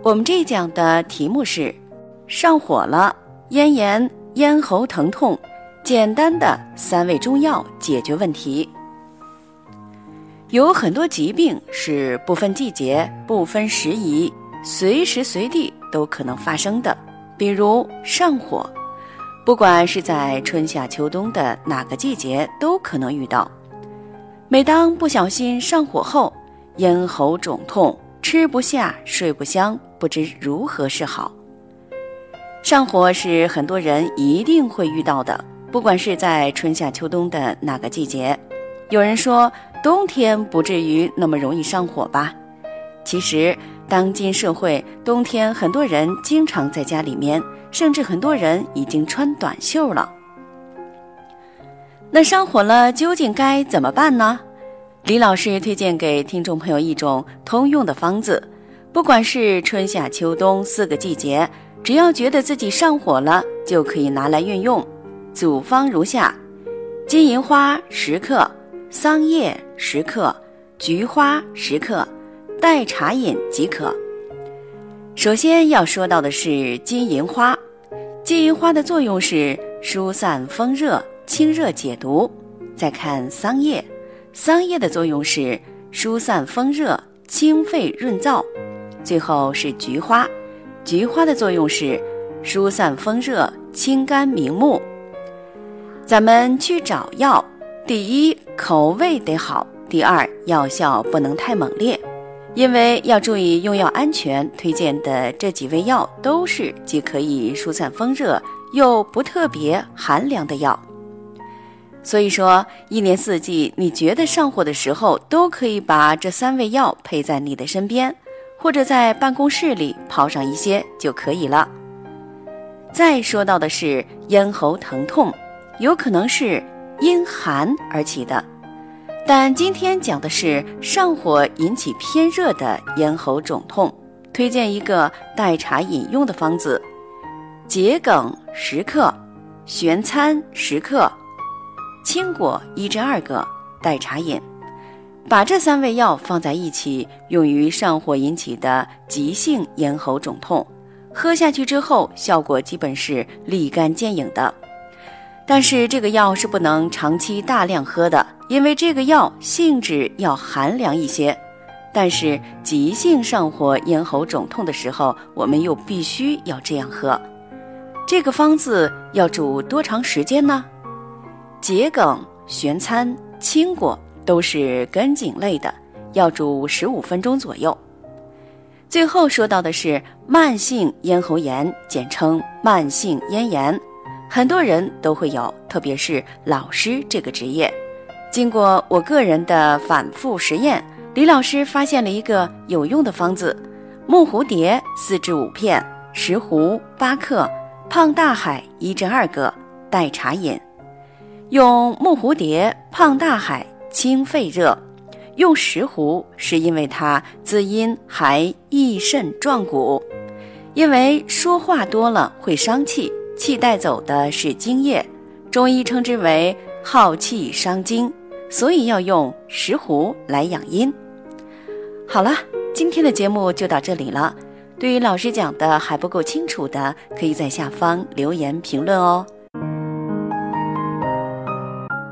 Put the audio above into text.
我们这一讲的题目是：上火了，咽炎、咽喉疼痛，简单的三味中药解决问题。有很多疾病是不分季节、不分时宜，随时随地都可能发生的，比如上火，不管是在春夏秋冬的哪个季节都可能遇到。每当不小心上火后，咽喉肿痛。吃不下，睡不香，不知如何是好。上火是很多人一定会遇到的，不管是在春夏秋冬的哪个季节。有人说冬天不至于那么容易上火吧？其实，当今社会冬天，很多人经常在家里面，甚至很多人已经穿短袖了。那上火了，究竟该怎么办呢？李老师推荐给听众朋友一种通用的方子，不管是春夏秋冬四个季节，只要觉得自己上火了，就可以拿来运用。组方如下：金银花十克，桑叶十克，菊花十克，代茶饮即可。首先要说到的是金银花，金银花的作用是疏散风热、清热解毒。再看桑叶。桑叶的作用是疏散风热、清肺润燥，最后是菊花，菊花的作用是疏散风热、清肝明目。咱们去找药，第一口味得好，第二药效不能太猛烈，因为要注意用药安全。推荐的这几味药都是既可以疏散风热，又不特别寒凉的药。所以说，一年四季，你觉得上火的时候，都可以把这三味药配在你的身边，或者在办公室里泡上一些就可以了。再说到的是咽喉疼痛，有可能是因寒而起的，但今天讲的是上火引起偏热的咽喉肿痛，推荐一个代茶饮用的方子：桔梗十克，玄参十克。青果一至二个，代茶饮。把这三味药放在一起，用于上火引起的急性咽喉肿痛。喝下去之后，效果基本是立竿见影的。但是这个药是不能长期大量喝的，因为这个药性质要寒凉一些。但是急性上火咽喉肿痛的时候，我们又必须要这样喝。这个方子要煮多长时间呢？桔梗、玄参、青果都是根茎类的，要煮十五分钟左右。最后说到的是慢性咽喉炎，简称慢性咽炎，很多人都会有，特别是老师这个职业。经过我个人的反复实验，李老师发现了一个有用的方子：木蝴蝶四至五片，石斛八克，胖大海一至二个，代茶饮。用木蝴蝶、胖大海清肺热，用石斛是因为它滋阴还益肾壮骨。因为说话多了会伤气，气带走的是精液，中医称之为耗气伤精，所以要用石斛来养阴。好了，今天的节目就到这里了。对于老师讲的还不够清楚的，可以在下方留言评论哦。